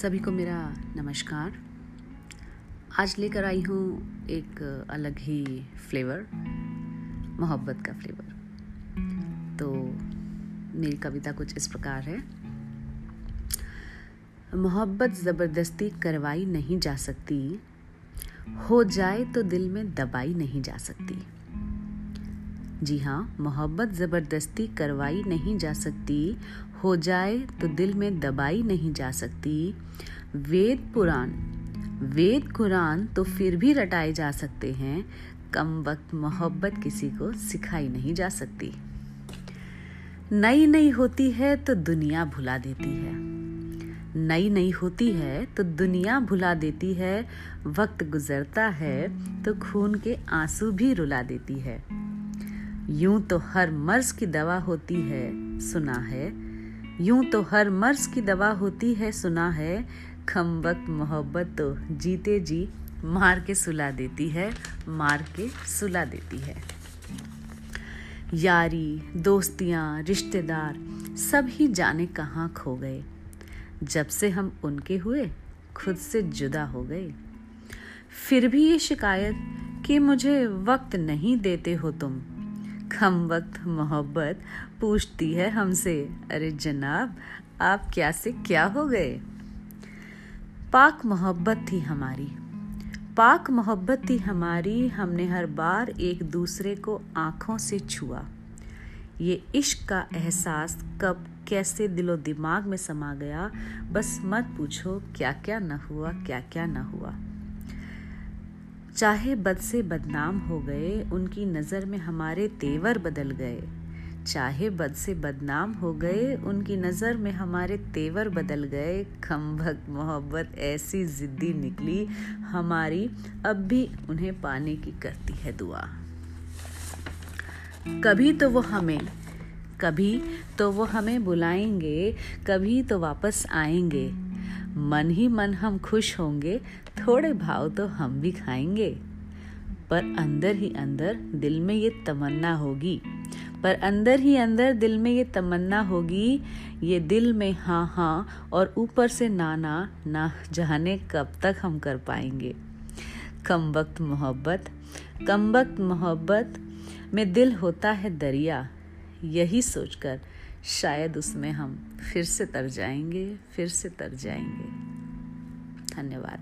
सभी को मेरा नमस्कार। आज लेकर आई हूँ एक अलग ही फ्लेवर, मोहब्बत का फ्लेवर। तो मेरी कविता कुछ इस प्रकार है। मोहब्बत ज़बरदस्ती करवाई नहीं जा सकती, हो जाए तो दिल में दबाई नहीं जा सकती। जी हाँ मोहब्बत ज़बरदस्ती करवाई नहीं जा सकती। हो जाए तो दिल में दबाई नहीं जा सकती। वेद पुराण। वेद कुरान तो फिर भी रटाए जा सकते हैं। कम वक्त मोहब्बत किसी को सिखाई नहीं जा सकती। नई नई होती है तो दुनिया भुला देती है। नई नई होती है तो दुनिया भुला देती है। वक्त गुजरता है तो खून के आँसू भी रुला देती है। यूँ तो हर मर्ज की दवा होती है, सुना है। यूँ तो हर मर्ज की दवा होती है, सुना है। खम वक्त मोहब्बत तो जीते जी, मार के सुला देती है, मार के सुला देती है। यारी, दोस्तियाँ, रिश्तेदार, सब ही जाने कहाँ खो गए। जब से हम उनके हुए, खुद से जुदा हो गए। फिर भी ये शिकायत कि मुझे वक्त नहीं देते हो तुम कम वक्त मोहब्बत पूछती है हमसे, अरे जनाब, आप क्या से क्या हो गए? पाक मोहब्बत थी हमारी। पाक मोहब्बत थी हमारी, हमने हर बार एक दूसरे को आँखों से छुआ। ये इश्क का एहसास कब, कैसे दिलो दिमाग में समा गया, बस मत पूछो क्या क्या न हुआ क्या क्या न हुआ। चाहे बद से बदनाम हो गए, उनकी नज़र में हमारे तेवर बदल गए। चाहे बद से बदनाम हो गए, उनकी नज़र में हमारे तेवर बदल गए। खम भक्त मोहब्बत, ऐसी ज़िद्दी निकली हमारी। अब भी उन्हें पाने की करती है दुआ। कभी तो वो हमें, कभी तो वो हमें बुलाएँगे, कभी तो वापस आएँगे। मन ही मन हम खुश होंगे, थोड़े भाव तो हम भी खाएँगे। पर अंदर ही अंदर दिल में ये तमन्ना होगी। पर अंदर ही अंदर दिल में ये तमन्ना होगी, ये दिल में हाँ हाँ और ऊपर से नाना ना जाने कब तक हम कर पाएँगे। कम वक्त मोहब्बत, कम वक्त मोहब्बत में दिल होता है दरिया, यही सोचकर शायद उसमें हम फिर से तर जाएँगे फिर से तर जाएँगे। धन्यवाद।